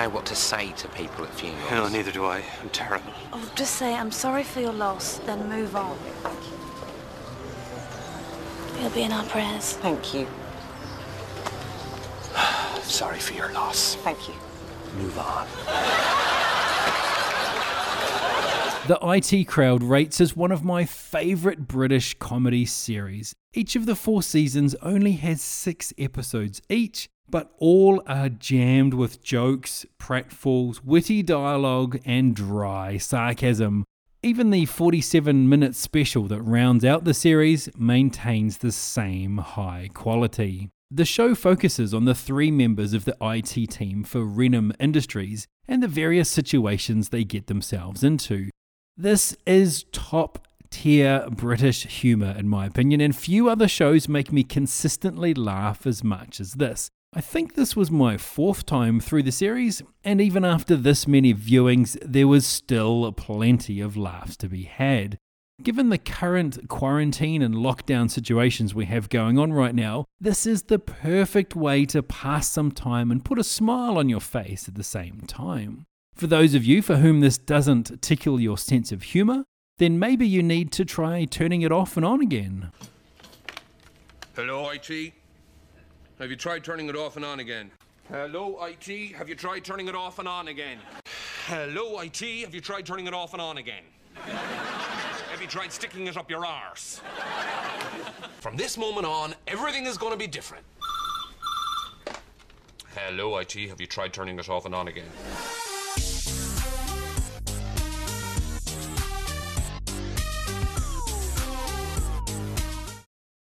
know what to say to people at funerals. No, neither do I. I'm terrible. Oh, just say I'm sorry for your loss, then move on. You'll be in our prayers. Thank you. Sorry for your loss. Thank you. Move on. The IT Crowd rates as one of my favourite British comedy series. Each of the four seasons only has six episodes each, but all are jammed with jokes, pratfalls, witty dialogue, and dry sarcasm. Even the 47 minute special that rounds out the series maintains the same high quality. The show focuses on the three members of the IT team for Reynholm Industries and the various situations they get themselves into. This is top tier British humour, in my opinion, and few other shows make me consistently laugh as much as this. I think this was my fourth time through the series, and even after this many viewings, there was still plenty of laughs to be had. Given the current quarantine and lockdown situations we have going on right now, this is the perfect way to pass some time and put a smile on your face at the same time. For those of you for whom this doesn't tickle your sense of humour, then maybe you need to try turning it off and on again. Hello, IT? Have you tried turning it off and on again? Hello, IT? Have you tried turning it off and on again? Hello, IT? Have you tried turning it off and on again? Have you tried sticking it up your arse? From this moment on, everything is going to be different. Hello, IT? Have you tried turning it off and on again?